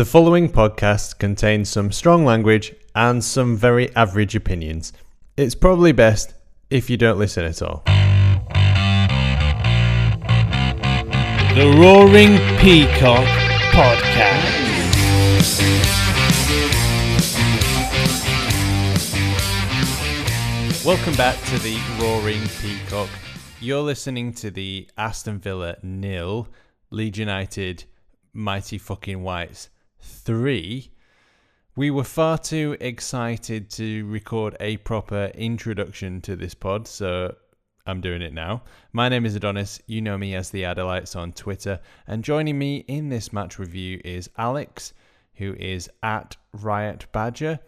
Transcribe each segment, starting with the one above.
The following podcast contains some strong language and some very average opinions. It's probably best if you don't listen at all. The Roaring Peacock Podcast. Welcome back to the Roaring Peacock. You're listening to the Aston Villa nil, Leeds United, mighty fucking whites three. We were far too excited to record a proper introduction to this pod, so I'm doing it now. My name is Adonis. You know me as the Adelites on Twitter. And joining me in this match review is Alex, who is at Riot Badger,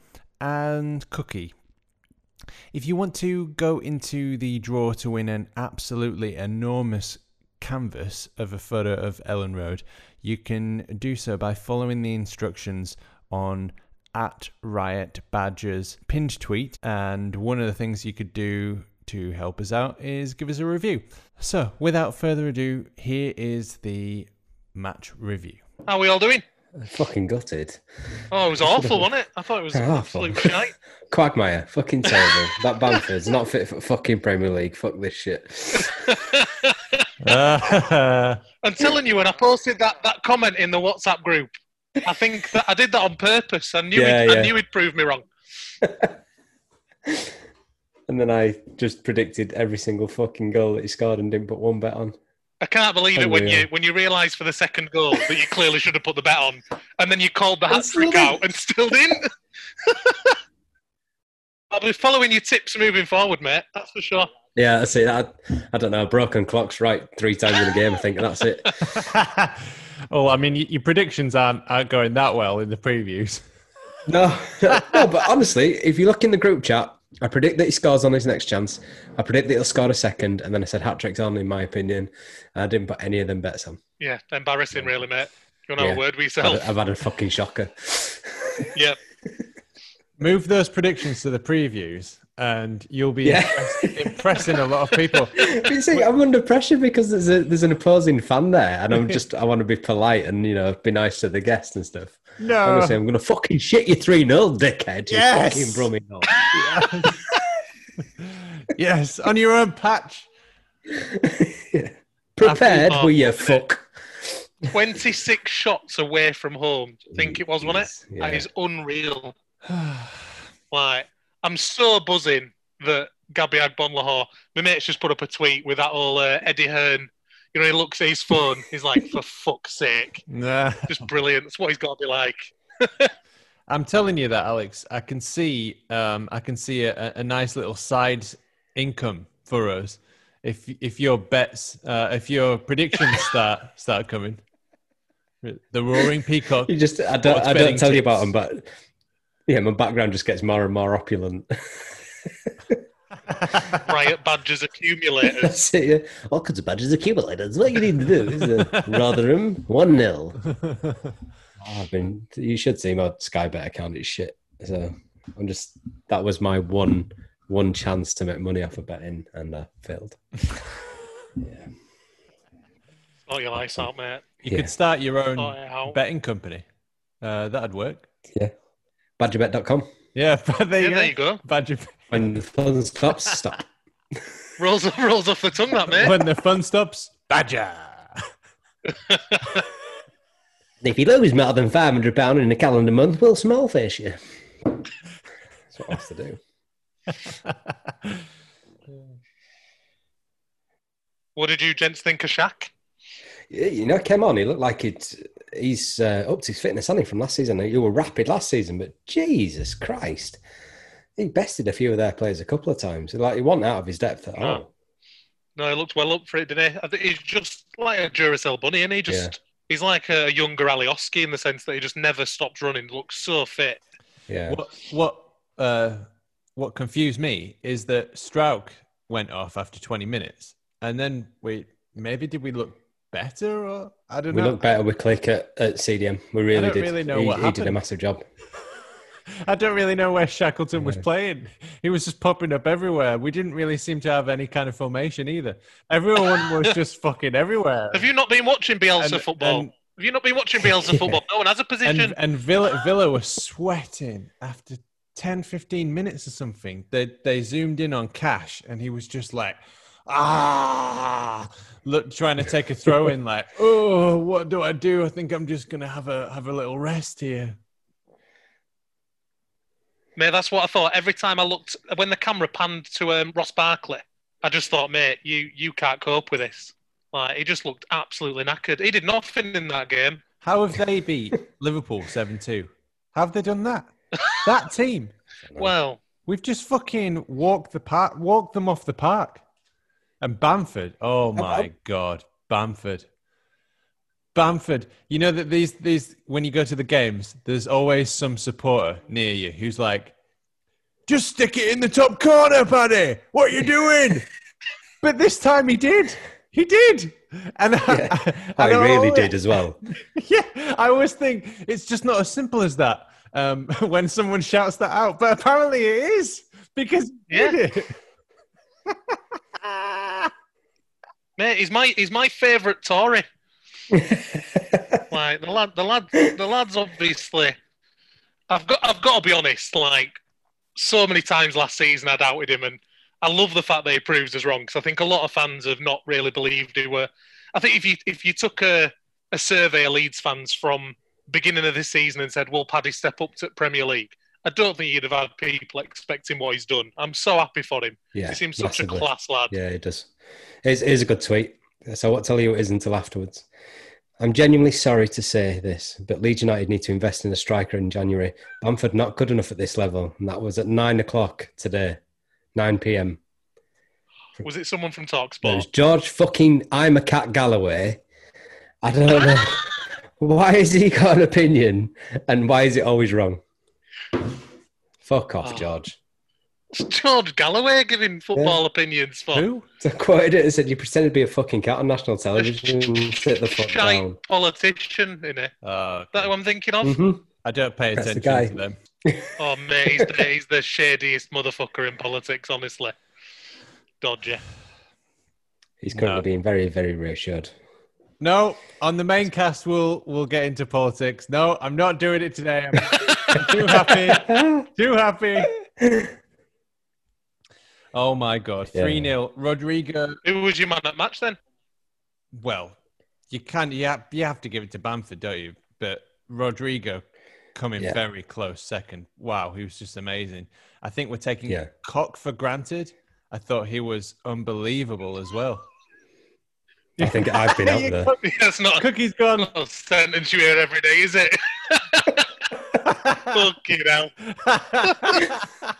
and Cookie. If you want to go into the draw to win an absolutely enormous canvas of a photo of Elland Road, you can do so by following the instructions on at Riot Badger's pinned tweet. And one of the things you could do to help us out is give us a review. So, without further ado, here is the match review. How are we all doing? Fucking gutted. Oh, it was awful, wasn't it? I thought it was Awful. absolute shite. Quagmire. Fucking terrible. that Bamford's not fit for fucking Premier League. Fuck this shit. Uh, I'm telling you, when I posted that, that comment in the WhatsApp group, I think that I did that on purpose. I knew Yeah, he'd, yeah. I knew he'd prove me wrong. And then I just predicted every single fucking goal that he scored and didn't put one bet on. I can't believe it when you when you realise for the second goal that you clearly should have put the bet on, and then you called the hat trick out and still didn't. I'll be following your tips moving forward, mate. That's for sure. Yeah, that's it. I, I don't know. Broken clock's right three times in a game. I think and that's it. well, I mean, your predictions aren't, aren't going that well in the previews. No, no, but honestly, if you look in the group chat, I predict that he scores on his next chance. I predict that he'll score a second, and then I said hat tricks on, in my opinion. I didn't put any of them bets on. Yeah, embarrassing, really, mate. You want to have Yeah. a word with I've. I've had a fucking shocker. Yeah. Move those predictions to the previews, and you'll be Yeah. impress- impressing a lot of people. But you see, I'm under pressure because there's a there's an opposing fan there, and I'm just I want to be polite and you know be nice to the guests and stuff. No. Honestly, I'm gonna fucking shit you three 0 dickhead. You Yes. fucking brumming up. yes, on your own patch. Prepared, Oh, were you fuck? 26 shots away from home. I think it was, wasn't it? Yeah. That is unreal. Like, I'm so buzzing that Gabby Agbonlahor, my mate's just put up a tweet with that old uh, Eddie Hearn. You know, he looks at his phone. He's like, for fuck's sake. Nah. Just brilliant. That's what he's got to be like. I'm telling you that, Alex. I can see, um, I can see a, a nice little side income for us if if your bets, uh, if your predictions start start coming. The roaring peacock. You just I don't I don't tell you about them, but yeah, my background just gets more and more opulent. Riot Badger's accumulators. That's it. Yeah. All kinds of badges accumulators. What you need to do is uh, Rotherham one 0 I've been. You should see my Sky Bet account. It's shit. So I'm just. That was my one one chance to make money off of betting, and I failed. yeah. Oh, your lights out, mate. You Yeah. could start your own Oh, yeah, how- betting company. Uh, that'd work. Yeah. Badgerbet.com. Yeah, but there, Yeah, you there go. you go. Badger. When the fun stops, stop. Rolls, rolls off the tongue, that, mate. When the fun stops, Badger. If you lose more than five hundred pound in a calendar month, we'll small face you. That's what I have to do. What did you gents think of Shaq? Yeah, you know, came on. He looked like it. He's uh, up to his fitness, hasn't he, from last season? You were rapid last season, but Jesus Christ, he bested a few of their players a couple of times. Like he wasn't out of his depth at all. No. No, he looked well up for it, didn't he? I think he's just like a Duracell bunny, and he just he's like a younger Alioski in the sense that he just never stops running. Looks so fit. Yeah, What what uh, what confused me is that Struijk went off after 20 minutes, and then we maybe did we look better or I don't know. we look better with Klich at, at CDM. We really don't did. really know he, what he did a massive job. I don't really know where Shackleton was playing. He was just popping up everywhere. We didn't really seem to have any kind of formation either. Everyone was just fucking everywhere. Have you not been watching Bielsa And- football? and- Have you not been watching Bielsa football? No one has a position. And, and Villa, Villa were sweating after 10, 15 minutes or something. They, they zoomed in on Cash and he was just like, ah, look, trying to take a throw in, like, oh, what do I do? I think I'm just going to have a, have a little rest here. Mate, that's what I thought. Every time I looked, when the camera panned to um, Ross Barkley, I just thought, mate, you you can't cope with this. Like he just looked absolutely knackered. He did nothing in that game. How have they beat Liverpool 7 2? Have they done that? That team. Well, We've just fucking walked the park, walked them off the park. And Bamford, oh my god, Bamford, Bamford. You know that these these when you go to the games, there's always some supporter near you who's like, "Just stick it in the top corner, buddy. What are you doing?" but this time he did. He did, and Yeah. I really did as well. yeah, I always think it's just not as simple as that um, when someone shouts that out, but apparently it is because he did it. Mate, he's my he's my favourite Tory. Like the lad, the lad, the lads. Obviously, I've got I've got to be honest. Like so many times last season, I doubted him, and I love the fact that he proves us wrong because I think a lot of fans have not really believed he were. I think if you if you took a a survey of Leeds fans from beginning of this season and said, "Will Paddy step up to Premier League?" I don't think you'd have had people expecting what he's done. I'm so happy for him. Yeah, he seems such a class lad. Yeah, he does. It's, it is a good tweet. So I won't tell you it is until afterwards. I'm genuinely sorry to say this, but Leeds United need to invest in a striker in January. Bamford not good enough at this level, and that was at nine o'clock today, nine p.m. Was it someone from Talksport? It was George fucking I'm a cat Galloway. I don't know why has he got an opinion, and why is it always wrong? Fuck off, Oh. George. George Galloway giving football opinions for Who? So I quoted it and said, "You pretend to be a fucking cat on national television. Sit the fuck shite down." politician in it. Oh, That who I'm thinking of? hmm I don't pay That's the attention guy. to them. Oh mate, he's the, he's the shadiest motherfucker in politics. Honestly, dodgy. He's currently No. being very, very reassured. No, on the main cast, we'll we'll get into politics. No, I'm not doing it today. I'm, I'm too happy. Too happy. Oh my god, Yeah. three 0 Rodrigo. Who was your man at match then? Well, you can you have, you have to give it to Bamford, don't you? But Rodrigo coming Yeah. very close second. Wow, he was just amazing. I think we're taking Yeah. Koch for granted. I thought he was unbelievable as well. I think I've been out there. That's not Cookie's gone. not a sentence you hear every day, is it? Fucking hell.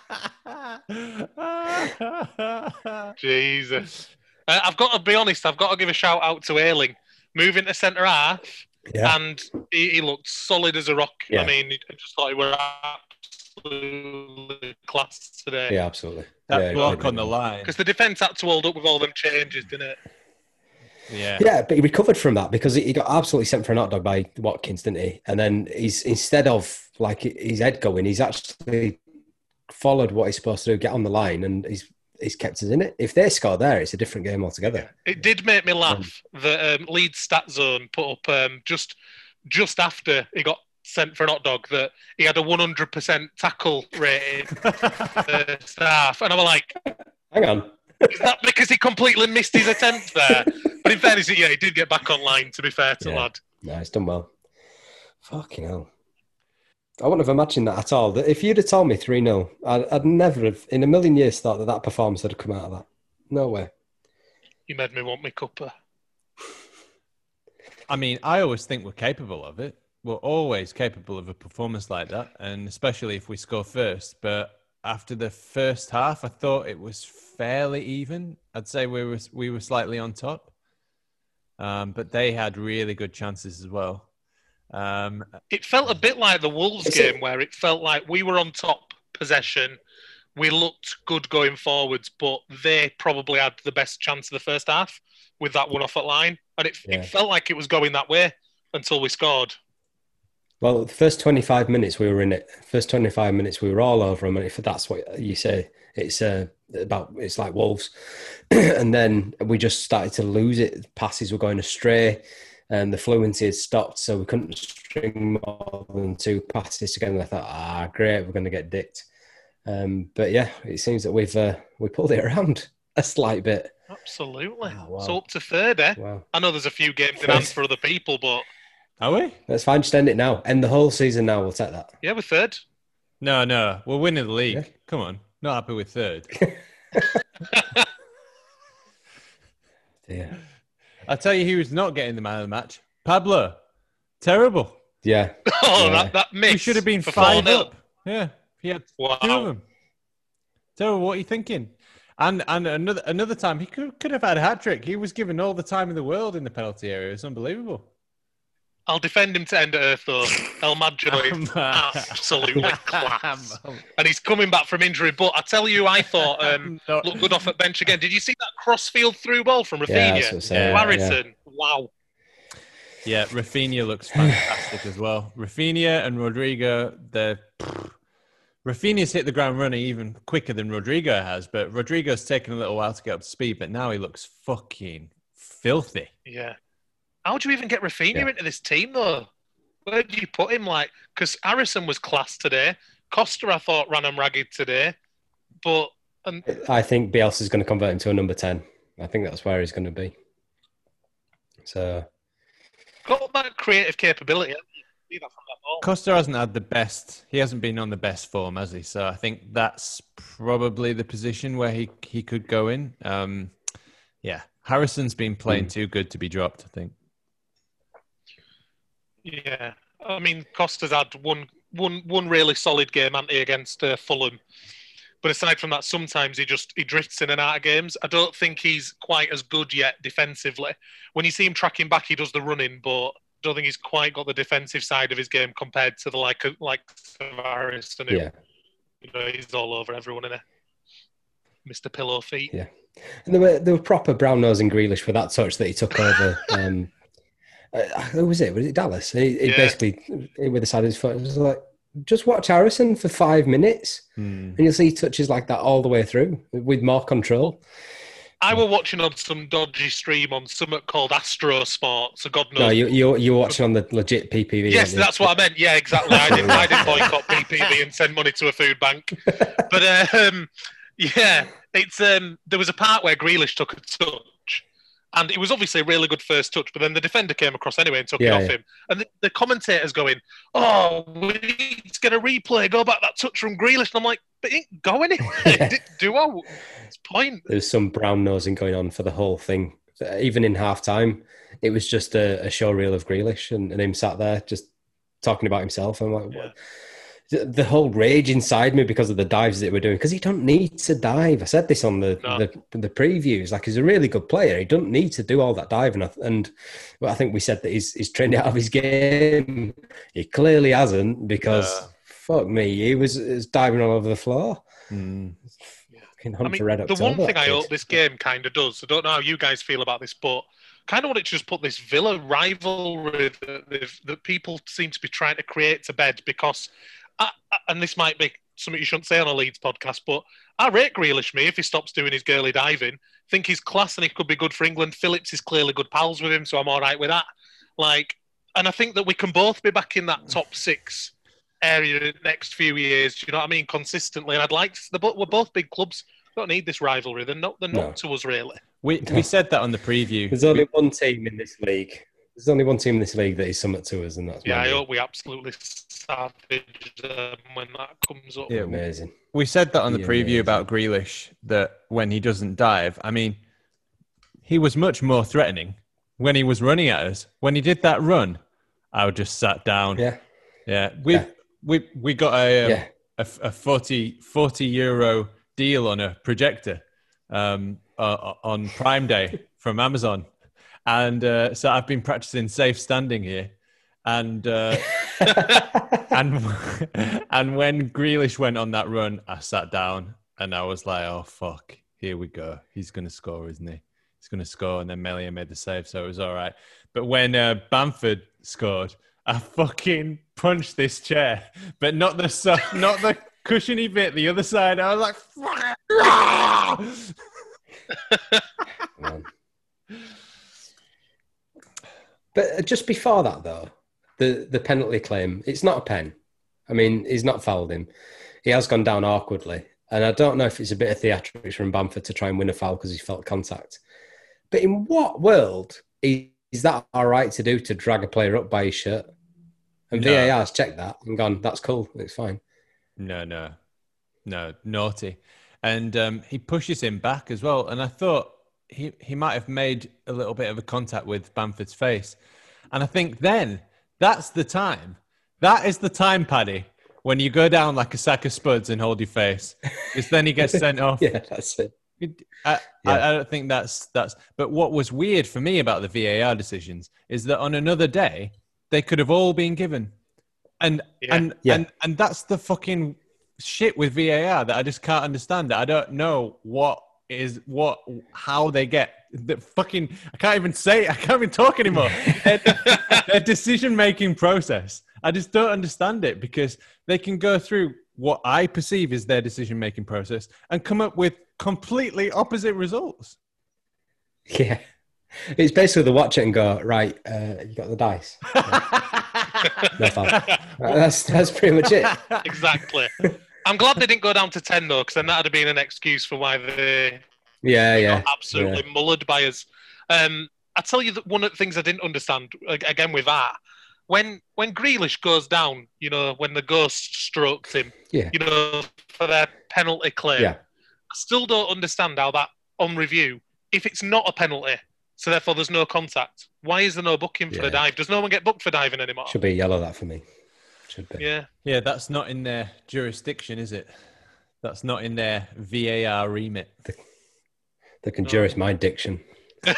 Jesus. Uh, I've got to be honest, I've got to give a shout out to Ayling. Moving to centre half, Yeah, and he, he looked solid as a rock. Yeah. I mean, I just thought he were absolutely class today. yeah, absolutely. that yeah, block on the line. Because the defence had to hold up with all them changes, didn't it? Yeah. Yeah, but he recovered from that because he he got absolutely sent for an hot dog by Watkins, didn't he? And then he's instead of like his head going, he's actually followed what he's supposed to do, get on the line, and he's he's kept us in it. If they score there, it's a different game altogether. It did make me laugh that um, Leeds Stat Zone put up um, just just after he got sent for an hot dog that he had a 100% tackle rating uh, staff, and I'm like, Hang on. is that because he completely missed his attempt there? But in fairness, yeah, he did get back online. To be fair to Yeah. lad, No, he's done well. Fucking hell. I wouldn't have imagined that at all. That If you'd have told me 3 0, I'd, I'd never have, in a million years, thought that that performance would have come out of that. No way. you made me want me cuppa. I mean, I always think we're capable of it. We're always capable of a performance like that, and especially if we score first. But after the first half, I thought it was fairly even. I'd say we were we were slightly on top, um, but they had really good chances as well. Um, It felt a bit like the Wolves game it- where it felt like we were on top possession. We looked good going forwards, but they probably had the best chance of the first half with that one off at line. And it, Yeah. it felt like it was going that way until we scored. Well, the first 25 minutes we were in it. First 25 minutes we were all over them. And if that's what you say, it's uh, about, it's like Wolves. and then we just started to lose it. Passes were going astray. And the fluency had stopped, so we couldn't string more than two passes together. And I thought, ah, great, we're going to get dicked. Um, but yeah, it seems that we've uh, we pulled it around a slight bit. Absolutely. Oh, wow. So up to third, eh? Wow, I know there's a few games in hand for other people, but Are we? that's fine. Just end it now. End the whole season now. We'll take that. yeah, we're third. No, no. We're winning the league. Yeah. Come on. Not happy with third. Yeah, I'll tell you who's not getting the man of the match. Pablo. Terrible. yeah. Oh, Yeah. that, that mix. He should have been for five up. Yeah. He had two of them. Terrible. What are you thinking? And and another another time he could could have had a hat trick. He was given all the time in the world in the penalty area. It's unbelievable. I'll defend him to end of earth, though. El Mago is Um, absolutely class. And he's coming back from injury. But I tell you, I thought um, Not- looked good off at bench again. Did you see that crossfield through ball from Raphinha? that's what I'm. Yeah. Wow. Yeah, Raphinha looks fantastic as well. Raphinha and Rodrigo, they're Raphinha's hit the ground running even quicker than Rodrigo has, but Rodrigo's taken a little while to get up to speed, but now he looks fucking filthy. Yeah. How do you even get Raphinha Yeah. into this team, though? Where do you put him? Like, because Harrison was class today. Costa, I thought, ran him ragged today. But and I think Bielsa is going to convert him to a number ten. I think that's where he's going to be. So got that creative capability. You see that from that ball. Costa hasn't had the best. He hasn't been on the best form, has he? So I think that's probably the position where he he could go in. Um, yeah, Harrison's been playing too good to be dropped. I think. Yeah, I mean Costa's had one one one really solid game, anti against uh, Fulham. But aside from that, sometimes he just he drifts in and out of games. I don't think he's quite as good yet defensively. When you see him tracking back, he does the running, but I don't think he's quite got the defensive side of his game compared to the like like Harrison, who yeah, you know he's all over everyone in it. Mr. Pillow Feet. Yeah. and there were there were proper brown nose and Grealish for that touch that he took over. um, uh, who was it? Was it Dallas? He, he Yeah. basically with the side of his foot. It was like just watch Harrison for five minutes, and you'll see touches like that all the way through with more control. I were watching on some dodgy stream on something called Astro Sport, so God knows. No, you you you're watching on the legit PPV. yes, that's what I meant. Yeah, exactly. I didn't, I didn't boycott PPV and send money to a food bank. But um, yeah, it's um, there was a part where Grealish took a touch, and it was obviously a really good first touch. But then the defender came across anyway and took it off yeah. him. And the, the commentator's going, "Oh, we need to get a replay. Go back that touch from Grealish." And I'm like, "But it ain't go anywhere. Yeah. Did- Do I? It's point." There's some brown nosing going on for the whole thing. Even in half time, it was just a, a show reel of Grealish and, and him sat there just talking about himself. I'm like, Yeah. what? The, the whole rage inside me because of the dives that we're doing because he don't need to dive. I said this on the, No. the the previews. Like he's a really good player. He don't need to do all that diving. And well, I think we said that he's he's trained out of his game. He clearly hasn't because Uh. fuck me, he was, he was diving all over the floor. Mm. Fucking I hunt mean, red the one thing I hope this game kind of does, I don't know how you guys feel about this, but kind of want it to just put this Villa rivalry that, that people seem to be trying to create to bed because, I, I- and this might be something you shouldn't say on a Leeds podcast, but I rate Grealish me if he stops doing his girly diving. think he's class and he could be good for England. Phillips is clearly good pals with him, so I'm all right with that. Like, and I think that we can both be back in that top six area in the next few years. Do you know what I mean? Consistently, and I'd like to. they're We're both big clubs. Don't need this rivalry. They're not. They're No. not to us really. We we said that on the preview. There's only one team in this league. There's only one team in this league that is somewhat to us, and that's Yeah, Man I U. hope we absolutely savage them when that comes up. Yeah, amazing. We said that on the Yeah, preview amazing. about Grealish that when he doesn't dive, I mean, he was much more threatening when he was running at us. When he did that run, I would just sat down. Yeah, Yeah, we Yeah. we we got a, um, yeah. a a 40, 40 euro deal on a projector um, uh, on Prime Day from Amazon, and uh, so I've been practicing safe standing here, and uh, and and when Grealish went on that run, I sat down and I was like, "Oh fuck, here we go. He's going to score, isn't he? He's going to score." And then Meslier made the save, so it was all right. But when uh, Bamford scored, I fucking punched this chair, but not the so- not the cushiony bit, the other side. I was like, "Fuck it!" Man. But uh, just before that, though, the the penalty claim, it's not a pen. I mean, he's not fouled him. He has gone down awkwardly, and I don't know if it's a bit of theatrics from Bamford to try and win a foul because he felt contact. But in what world is that all right to do to drag a player up by his shirt? And No. VAR's checked that and gone, that's cool, it's fine. No, no, no, naughty. And um, he pushes him back as well. And I thought he, he might have made a little bit of a contact with Bamford's face. And I think then that's the time. That is the time, Paddy, when you go down like a sack of spuds and hold your face. Because then he gets sent off. Yeah, that's it. It- I, Yeah. I, I don't think that's that's. But what was weird for me about the VAR decisions is that on another day they could have all been given, and Yeah. and Yeah. and and that's the fucking shit with VAR that I just can't understand. I don't know what is what how they get the fucking. I can't even say. I can't even talk anymore. their, their decision making process. I just don't understand it because they can go through what I perceive is their decision making process and come up with completely opposite results. Yeah. It's basically the watch it and go, right, uh, you got the dice. No foul. that's, that's pretty much it. exactly. I'm glad they didn't go down to ten though, because then that'd have been an excuse for why they Yeah, yeah. got absolutely mullered by us. Um, I tell you that one of the things I didn't understand again with that when when Grealish goes down, you know, when the ghost strokes him, Yeah. you know, for their penalty claim. Yeah. I still don't understand how that on review, if it's not a penalty, so therefore there's no contact. Why is there no booking for Yeah. the dive? Does no one get booked for diving anymore? Should be yellow that for me. Should be. Yeah. Yeah, that's not in their jurisdiction, is it? That's not in their VAR remit. They can juris my diction.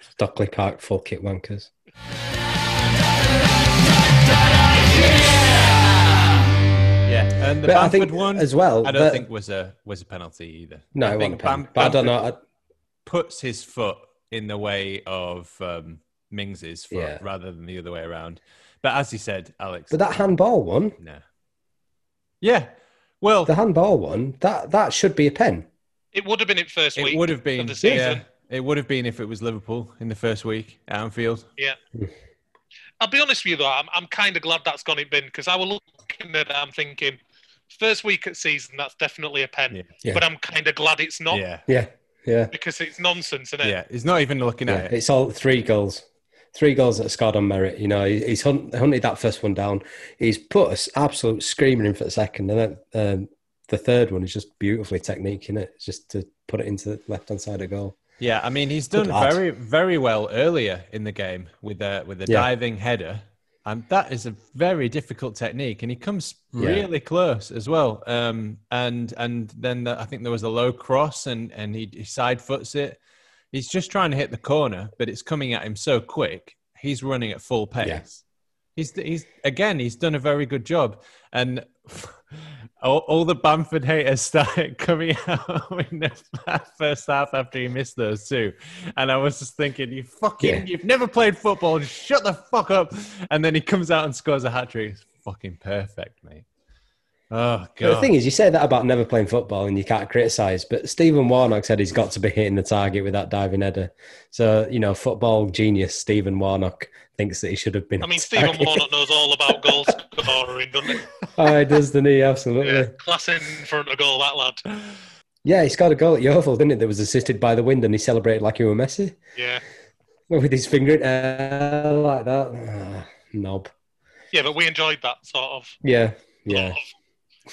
Stockley Park full kit wankers. yeah, and the But I Bamford think one as well. I don't that- think was a was a penalty either. No, I it think wasn't a pen. Bam- But I don't know. I, puts his foot in the way of um, Mings's foot Yeah. rather than the other way around. But as you said, Alex, but that handball one, no. Yeah, well, the handball one, that that should be a pen. It would have been in first it week. would have been. the season. Yeah, it would have been if it was Liverpool in the first week at Anfield. Yeah. I'll be honest with you though, I'm, I'm kind of glad that's gone in bin because I was looking at it, I'm thinking, first week at season, that's definitely a pen. Yeah. Yeah. But I'm kind of glad it's not Yeah, Yeah, yeah, because it's nonsense, isn't it? yeah. He's not even looking yeah. at it. It's all three goals. Three goals that are scored on merit. You know, he- he's hunt, hunted that first one down. He's put us absolute screaming in for the second, and then um, the third one is just beautifully technique in it, just to put it into the left hand side of goal. Yeah, I mean he's done very very well earlier in the game with a with a Yeah. diving header, and that is a very difficult technique, and he comes Yeah. really close as well. Um, and and then the, I think there was a low cross, and and he, he side foots it. He's just trying to hit the corner, but it's coming at him so quick. He's running at full pace. Yeah. He's he's again he's done a very good job, and all, all the Bamford haters started coming out in the first half after he missed those two, and I was just thinking, you fucking, Yeah. you've never played football, just shut the fuck up. And then he comes out and scores a hat trick. It's fucking perfect, mate. Oh god. the thing is, you say that about never playing football and you can't criticise, but Stephen Warnock said he's got to be hitting the target with that diving header. So, you know, football genius Stephen Warnock thinks that he should have been. I mean, Stephen target. Warnock knows all about goal scoring, doesn't he? oh, he does, doesn't he? Absolutely. Yeah, Yeah. class in front of goal, that lad. Yeah, he scored a goal at Yeovil, didn't he? That was assisted by the wind and he celebrated like he were Messi Yeah. with his finger in air like that. Ah, knob. Yeah, but we enjoyed that sort of. Yeah, sort yeah. of.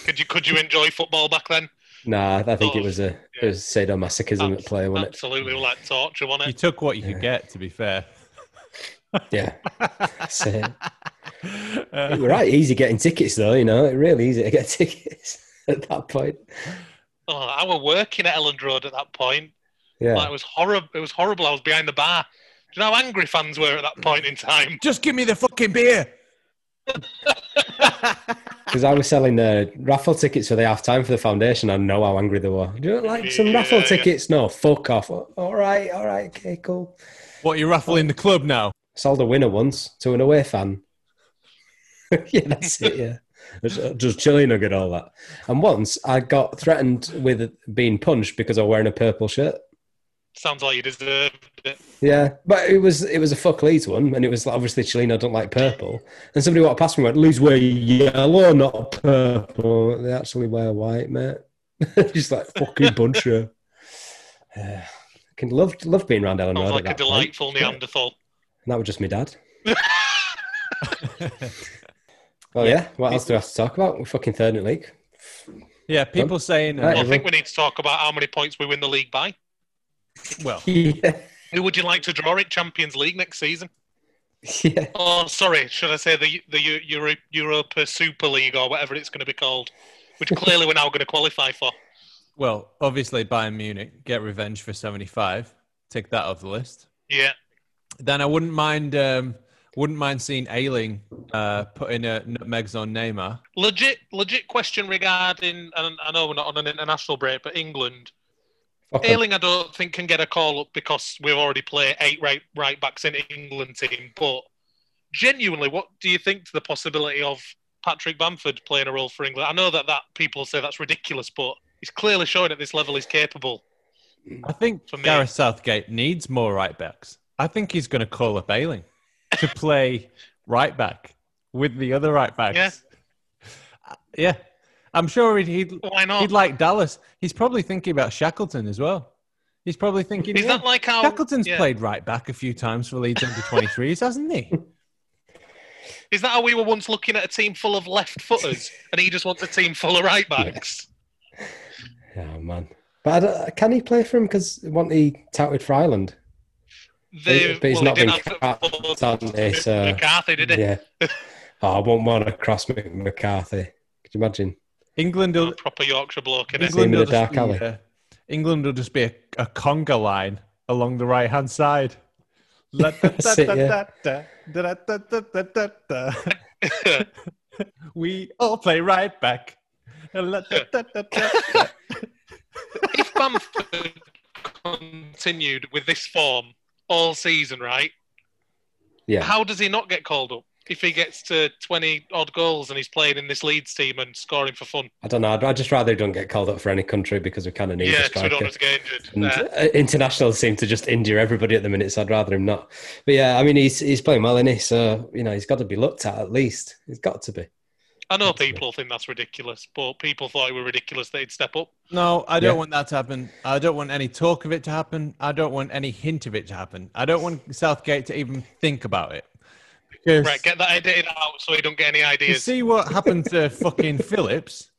Could you could you enjoy football back then? Nah, I think it was a yeah. it was sadomasochism at play, wasn't it? Absolutely, like torture, wasn't it? you took what you could get, to be fair. Yeah. That's it. Uh, We're right easy getting tickets though, you know. It really easy to get tickets at that point. Oh, I was working at Elland Road at that point. Yeah. Like, it was horrible. It was horrible. I was behind the bar. Do you know how angry fans were at that point in time? just give me the fucking beer. Because I was selling the raffle tickets for the half time for the foundation. I know how angry they were. Do you like some Yeah, raffle yeah. tickets? No, fuck off. Oh, all right, all right, okay, cool. What you raffling the club now? Sold a winner once to an away fan. yeah, that's it. Yeah, just, just chili nugget, all that. And once I got threatened with being punched because I was wearing a purple shirt. Sounds like you deserved it. Yeah, but it was it was a fuck Leeds one, and it was obviously Chilino don't like purple. And somebody walked past me and went, "Leeds wear yellow, not purple. They actually wear white, mate." Just like fucking bunch of. Uh, can love love being around Elland Sounds Road. like a at that point. delightful Neanderthal. And that was just my dad. Well, yeah. What else do we have to talk about? We're fucking third in the league. Yeah, people saying, uh, Right. I think we need to talk about how many points we win the league by. Well, yeah. Who would you like to draw it Champions League next season? Yeah. Oh, sorry, should I say the the Eu- Euro, Europa Super League or whatever it's going to be called, which clearly we're now going to qualify for. well, obviously Bayern Munich get revenge for 75. Take that off the list. Yeah, Then I wouldn't mind um, wouldn't mind seeing Ayling uh, putting a nutmegs on Neymar. legit, legit question regarding. And I know we're not on an international break, but England. Fuck 'em. Ayling, I don't think can get a call up because we've already played eight right right backs in England team. But genuinely, what do you think to the possibility of Patrick Bamford playing a role for England? I know that that people say that's ridiculous, but he's clearly showing at this level he's capable. I think For me- Gareth Southgate needs more right backs. I think he's going to call up Ayling to play right back with the other right backs. Yeah. Yeah. I'm sure he'd, he'd, Why not? he'd like Dallas. He's probably thinking about Shackleton as well. He's probably thinking, Is yeah, that like how Shackleton's yeah. played right back a few times for Leeds under 23s, hasn't he? Is that how we were once looking at a team full of left footers, and he just wants a team full of right backs? Oh man. But I can he play for him? Because wasn't he touted for Ireland? They, But he's well, not they been didn't have capped, the- hasn't he? So- McCarthy did it? Yeah. Oh, I won't want to cross Mc- McCarthy. Could you imagine? England will, Proper Yorkshire bloke, innit? England- England will, the just dark be, alley. uh, England will just be a, a conga line along the right hand side. It. We all play right back. If Bamford continued with this form all season, right? Yeah. How does he not get called up if he gets to 20 odd goals and he's playing in this Leeds team and scoring for fun? I don't know. I'd, I'd just rather he don't get called up for any country because we kind of need a yeah, so we don't want to get injured. And Uh, internationals seem to just injure everybody at the minute, so I'd rather him not. But yeah, I mean, he's he's playing well, isn't he? So you know, he's got to be looked at at least. He's got to be. I know people think that's ridiculous, but people thought it were ridiculous that he'd step up. No, I don't Yeah. want that to happen. I don't want any talk of it to happen. I don't want any hint of it to happen. I don't want Southgate to even think about it. Because Right, get that edited out so he don't get any you ideas. see what happened to fucking Phillips?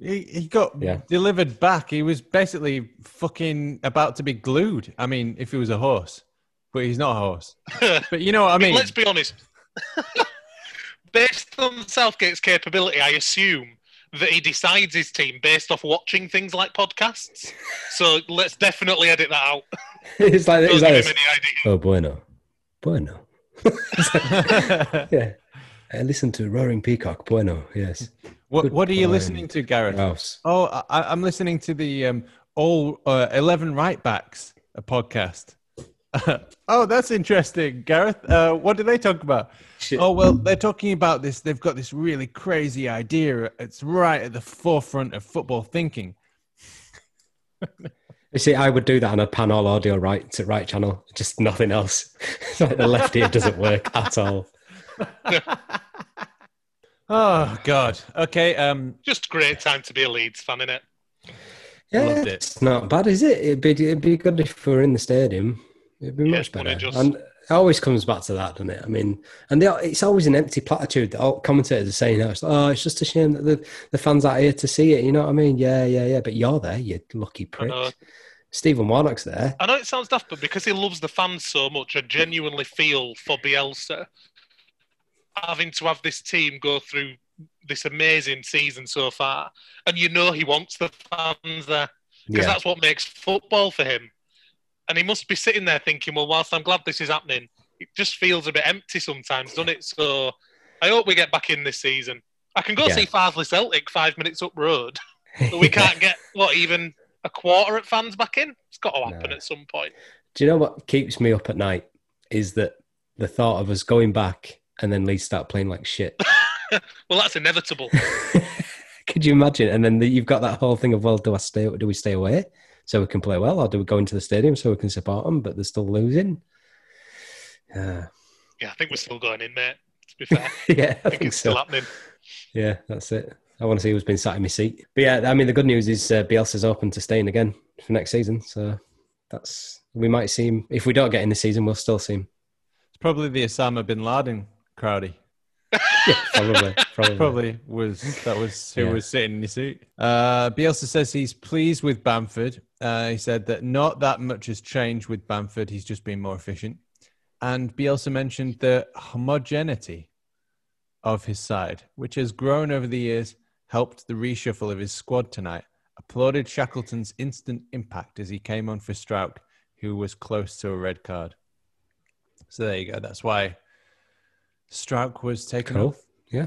He, he got Yeah. delivered back. He was basically fucking about to be glued. I mean, if he was a horse, but he's not a horse. But you know what I mean? Let's be honest. based on Southgate's capability, I assume that he decides his team based off watching things like podcasts. So let's definitely edit that out. it's like, Don't he's give like this. any ideas. Oh, bueno, bueno. yeah, I listen to Roaring Peacock. Bueno, yes. what What are you listening to, Gareth? Rouse. Oh, I, I'm listening to the um, all uh, eleven right backs a podcast. oh, that's interesting, Gareth. Uh, what do they talk about? Shit. Oh well, they're talking about this. They've got this really crazy idea. It's right at the forefront of football thinking. You see, I would do that on a pan all audio right to right channel, just nothing else. It's like the left ear doesn't work at all. Oh God. Okay. Um. Just great time to be a Leeds fan, innit? Yeah, Loved it. it's not bad, is it? It'd be, it'd be good if we were in the stadium. It'd be Yeah, much better. just- And it always comes back to that, doesn't it? I mean, and they, it's always an empty platitude that all commentators are saying. It's, oh, it's just a shame that the, the fans out here to see it. You know what I mean? Yeah, yeah, yeah. But you're there, you lucky prick. Stephen Warnock's there. I know it sounds daft, but because he loves the fans so much, I genuinely feel for Bielsa having to have this team go through this amazing season so far. And you know he wants the fans there because Yeah. that's what makes football for him. And he must be sitting there thinking, well, whilst I'm glad this is happening, it just feels a bit empty sometimes, doesn't it? So I hope we get back in this season. I can go Yeah. see Farsley Celtic five minutes up road, but we can't get, what, even a quarter of fans back in? It's got to happen No. at some point. Do you know what keeps me up at night? Is that the thought of us going back and then Leeds start playing like shit. Well, that's inevitable. Could you imagine? And then the, you've got that whole thing of, well, do I stay? Do we stay away? So we can play well, or do we go into the stadium so we can support them, but they're still losing? Uh, Yeah, I think we're still going in, mate. To be fair, yeah, I I think think it's still happening. Yeah, that's it. I want to see who's been sat in my seat. But yeah, I mean, the good news is uh, Bielsa's open to staying again for next season. So that's we might see him. If we don't get in the season, we'll still see him. It's probably the Osama bin Laden crowdy. Yeah, probably, probably. Probably was that was who Yeah. was sitting in his seat. Uh, Bielsa says he's pleased with Bamford. Uh, he said that not that much has changed with Bamford. He's just been more efficient. And Bielsa mentioned the homogeneity of his side, which has grown over the years, helped the reshuffle of his squad tonight. Applauded Shackleton's instant impact as he came on for Struijk, who was close to a red card. So there you go. That's why Struijk was taken Cool. off. Yeah.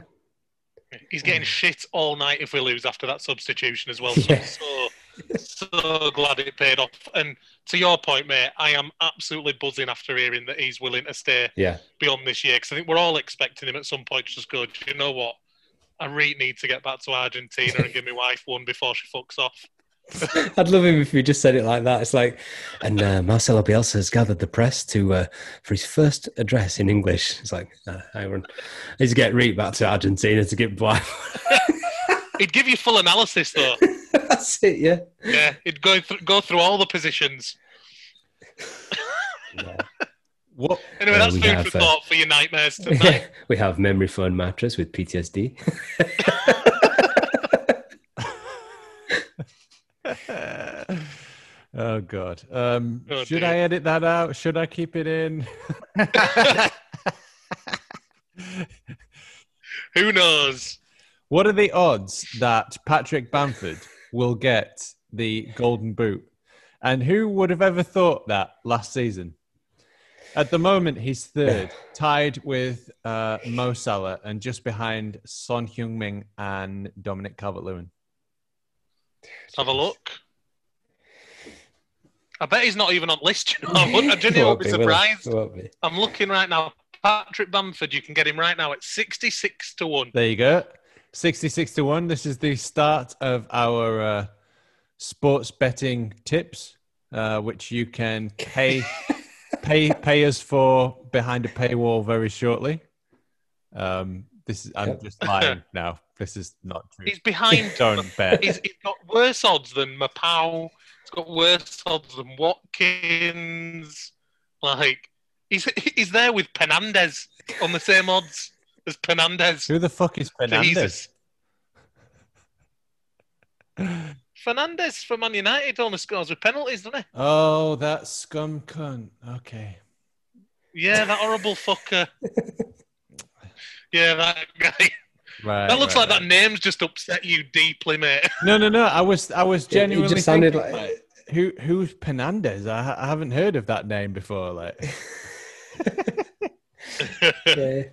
He's getting shit all night if we lose after that substitution as well. So Yeah. So glad it paid off. And to your point, mate, I am absolutely buzzing after hearing that he's willing to stay Yeah, beyond this year because I think we're all expecting him at some point to just go. Do you know what? I really need to get back to Argentina and give my wife one before she fucks off. I'd love him if he just said it like that. It's like, and uh, Marcelo Bielsa has gathered the press to uh, for his first address in English. It's like, uh, I run. He's get read back to Argentina to get by. He'd give you full analysis though. That's it. Yeah. Yeah, he'd go through go through all the positions. What Anyway, Uh, that's we food have, for uh, thought for your nightmares tonight. we have memory foam mattress with PTSD. oh god. Um, Oh, should dear. I edit that out? Should I keep it in? Who knows? what are the odds that Patrick Bamford will get the golden boot? And who would have ever thought that last season? At the moment, he's third, tied with uh, Mo Salah, and just behind Son Heung-min and Dominic Calvert-Lewin. Have a look. I bet he's not even on the list. You know? I wouldn't- I didn't know I'd Won't be be, will it? surprised. Won't be. I'm looking right now. Patrick Bamford, you can get him right now at 66 to 1. There you go. 66 to 1. This is the start of our uh, sports betting tips, uh, which you can pay, pay, pay us for behind a paywall very shortly. Um, this is, I'm Yep. just lying now. This is not true. He's behind. Don't bet. he's, he's got worse odds than Maupay. He's got worse odds than Watkins. Like, he's, he's there with Penandez on the same odds as Penandez. Who the fuck is Fernandes? Jesus. Fernandes from Man United only scores with penalties, doesn't he? Oh, that scum cunt. Okay. Yeah, that horrible fucker. Yeah, that guy. Right. That looks right, like that name's just upset you deeply, mate. No, no, no. I was, I was It- it genuinely just sounded thinking, like- who, who's Penandez? I, I haven't heard of that name before. Like, yeah.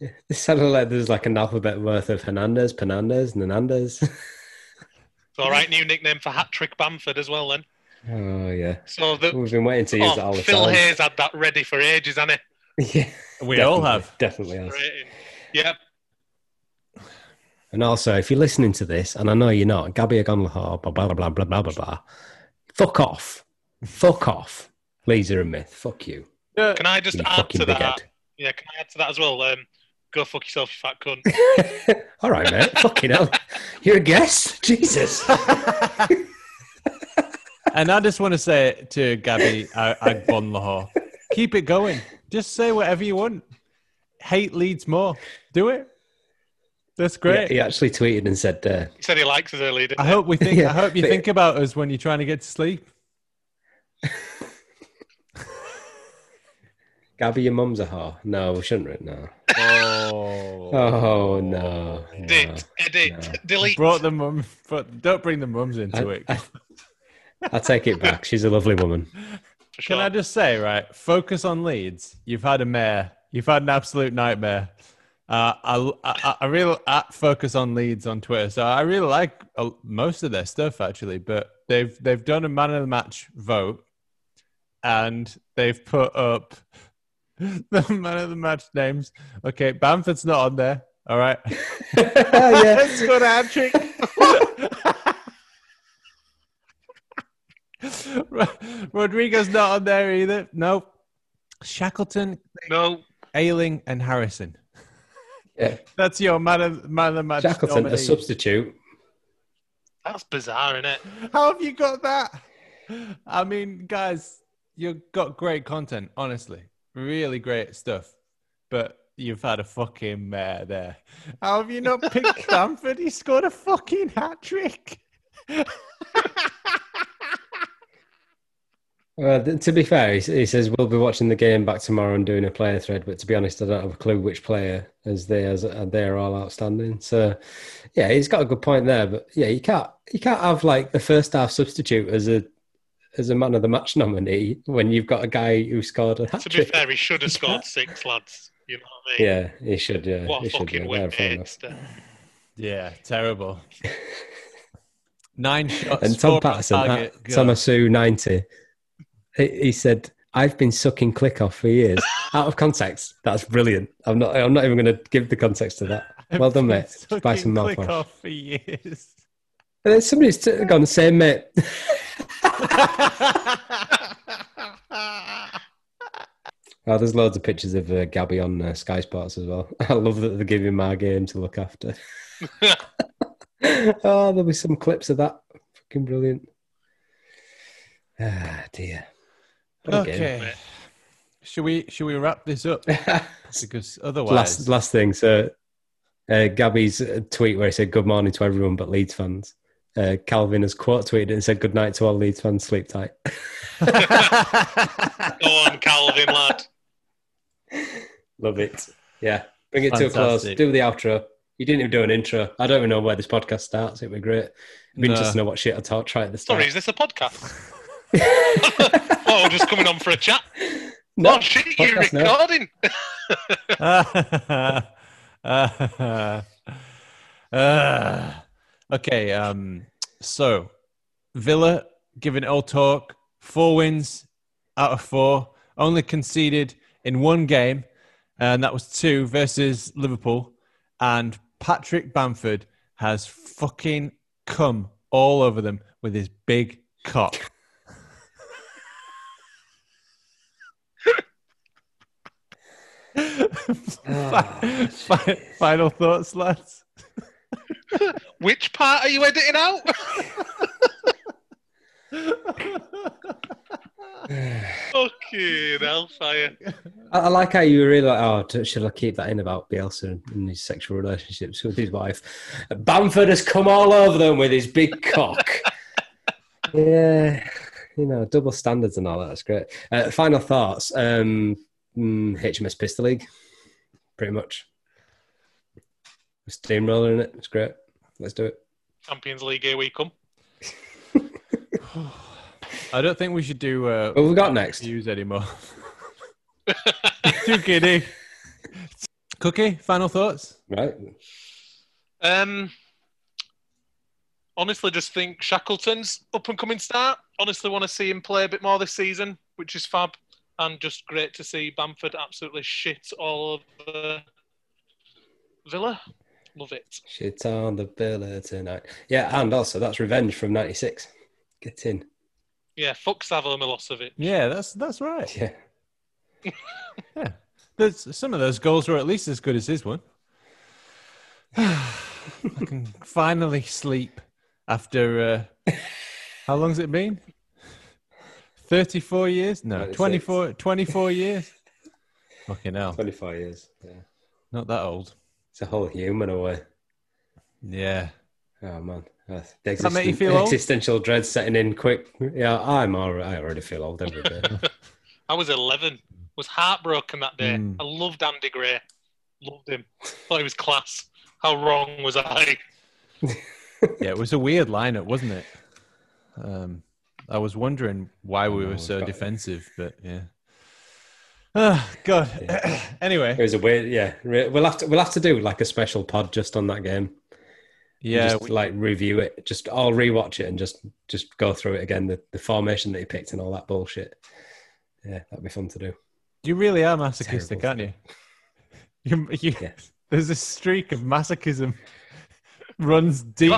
It sounded like there's like an alphabet worth of Hernandez, Penandes, Nanandes. all right, new nickname for hat trick Bamford as well then. Oh yeah. So the, we've been waiting to use oh, that all the Phil time. Hayes had that ready for ages, hasn't he? Yeah, we all have. Definitely has. Yep. And also, if you're listening to this, and I know you're not, Gabby Agonlaha, blah, blah, blah, blah, blah, blah, blah. Fuck off. Fuck off. Laser and myth. Fuck you. Yeah. Can I just you add to that? Head. Yeah, can I add to that as well? Um, go fuck yourself, you fat cunt. head. all right, mate. Fucking hell, you're a guest. Jesus. And I just want to say to Gabby Agbonlahor, keep it going. Just say whatever you want. Hate Leeds more. Do it. That's Yeah, great. he actually tweeted and said, uh, He said he likes us earlier, didn't I he? hope we think. Yeah, I hope you think about us when you're trying to get to sleep. "Gabby, your mum's a whore." No, we shouldn't. Right now. Oh, Oh no. Edit, edit, no. delete. brought the mum, but don't bring the mums into I, it. I, I take it back. She's a lovely woman. sure. Can I just say, right? Focus on Leeds. You've had a mare. You've had an absolute nightmare. Uh, I, I, I really I focus on Leeds on Twitter, so I really like uh, most of their stuff actually. But they've they've done a man of the match vote, and they've put up the man of the match names. Okay, Bamford's not on there. All right, oh, yeah. scored a hat trick. Rodrigo's not on there either. No. Shackleton, No, Ayling, and Harrison. Yeah. That's your man of, man of the match. Shackleton, a substitute. that's bizarre, isn't it? How have you got that? I mean, guys, you've got great content, honestly. Really great stuff. But you've had a fucking mare there. How have you not picked Bamford? He scored a fucking hat trick. Well, to be fair, he, says we'll be watching the game back tomorrow and doing a player thread. But to be honest, I don't have a clue which player, as they as uh, they're all outstanding. So, yeah, he's got a good point there. But yeah, you can't you can't have like the first half substitute as a as a man of the match nominee when you've got a guy who scored a hat To be fair, he should have scored six, lads. You know what I mean? Yeah, he should. Yeah, What he a should. fucking Yeah, yeah, fair enough. waste. Yeah, terrible. Nine shots. And Tom four on Patterson, target. Tomasu ninety, he, he said, "I've been sucking Klich off for years." Out of context, that's brilliant. I'm not. I'm not even going to give the context to that. Well done, mate. Fucking Buy some Klich mouthwash. off for years. And then somebody's t- gone, same mate. Oh, there's loads of pictures of uh, Gabby on uh, Sky Sports as well. I love that they're giving my game to look after. oh, there'll be some clips of that. Fucking brilliant. Ah, dear. What okay. Should we should we wrap this up? Because otherwise, last last thing. So, uh, Gabby's uh, tweet where he said "Good morning to everyone but Leeds fans." Uh, Kalvin has quote tweeted and said "Good night to all Leeds fans. Sleep tight." Go on, Kalvin, lad. Love it. Yeah, bring it to a close. Do the outro. You didn't even do an intro. I don't even know where this podcast starts. It'd be great. It'd be No. interesting to know what shit I talk. Try at the start. Sorry, is this a podcast? oh, we're just coming on for a chat. No, oh shit, you're podcast now. recording. Uh, okay, um, so Villa giving it all talk, four wins out of four, only conceded in one game, and that was two versus Liverpool. And Patrick Bamford has fucking come all over them with his big cock. Ah, fi- fi- Final thoughts, lads. Which part are you editing out? Fucking hellfire. I, I like how you were really like, oh, t- should I keep that in about Bielsa and his sexual relationships with his wife? Bamford has come all over them with his big cock. yeah, you know, double standards and all that. That's great. Uh, final thoughts. Um, mm, HMS Pistol League, pretty much. Steamroller in it. It's great. Let's do it. Champions League, here we come. I don't think we should do uh, What have we got next? views anymore. Too kidding. Cookie, final thoughts? Right. Um, honestly, just think Shackleton's up and coming start. Honestly, want to see him play a bit more this season, which is fab, and just great to see Bamford absolutely shit all over Villa. Love it. Shit on the villa tonight. Yeah, and also that's Revenge from '96. Get in. Yeah, fuck Savo Milosevic. Yeah, that's that's right. Yeah. Yeah, There's, some of those goals were at least as good as his one. I can finally sleep after uh, how long's it been? Thirty-four years? No, 26. 24, 24 years. Fucking hell, 25 years. Yeah. not that old. It's a whole human away. Yeah. Oh man. Uh, the that make you existen- feel old? existential dread setting in quick. Yeah, I'm all right. I already feel old every day. I was 11. Was heartbroken that day. Mm. I loved Andy Gray. Loved him. Thought he was class. How wrong was I? Yeah, it was a weird lineup, wasn't it? Um, I was wondering why we were so got- defensive, but yeah. Ah, God. it anyway, was a weird. Yeah, we'll have to we'll have to do like a special pod just on that game. yeah, just like review it. Just I'll rewatch it and just just go through it again. The the formation that he picked and all that bullshit. Yeah, that'd be fun to do. you really are masochistic, Terrible. aren't you? you, you Yes. There's a streak of masochism runs deep.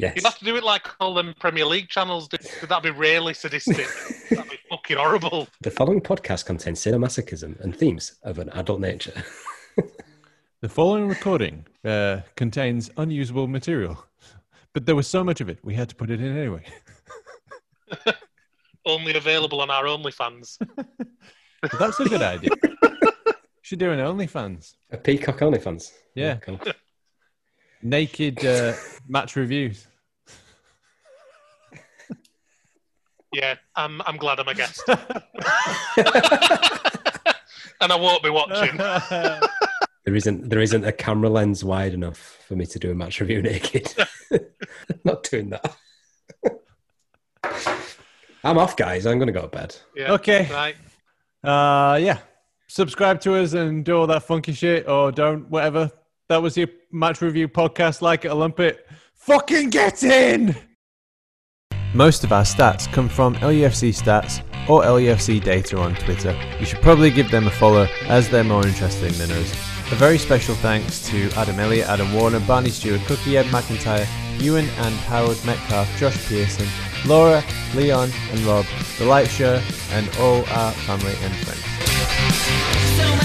Yes. You'd have to do it like all them Premier League channels do. That'd be really sadistic. That'd be fucking horrible. The following podcast contains sadomasochism and themes of an adult nature. The following recording uh, contains unusable material, but there was so much of it, we had to put it in anyway. Only available on our OnlyFans. That's a good idea. Should do an OnlyFans. A Peacock OnlyFans. Yeah. cool. Naked uh, match reviews. Yeah, I'm, I'm glad I'm a guest. and I won't be watching. There isn't there isn't a camera lens wide enough for me to do a match review naked. Not doing that. I'm off, guys. I'm gonna go to bed. Yeah, Okay. Right. Uh, yeah. Subscribe to us and do all that funky shit, or don't, whatever. That was your match review podcast. Like it or lump it. Fucking get in! Most of our stats come from LUFC Stats or LUFC Data on Twitter. You should probably give them a follow as they're more interesting than us. A very special thanks to Adam Elliott, Adam Warner, Barney Stuart, Cookie, Ed McIntyre, Ewan and Howard Metcalf, Josh Pearson, Laura, Leon and Rob, The Light Show, and all our family and friends. So